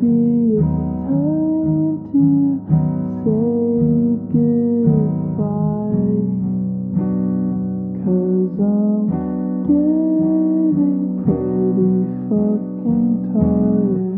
Maybe it's time to say goodbye. Cause I'm getting pretty fucking tired.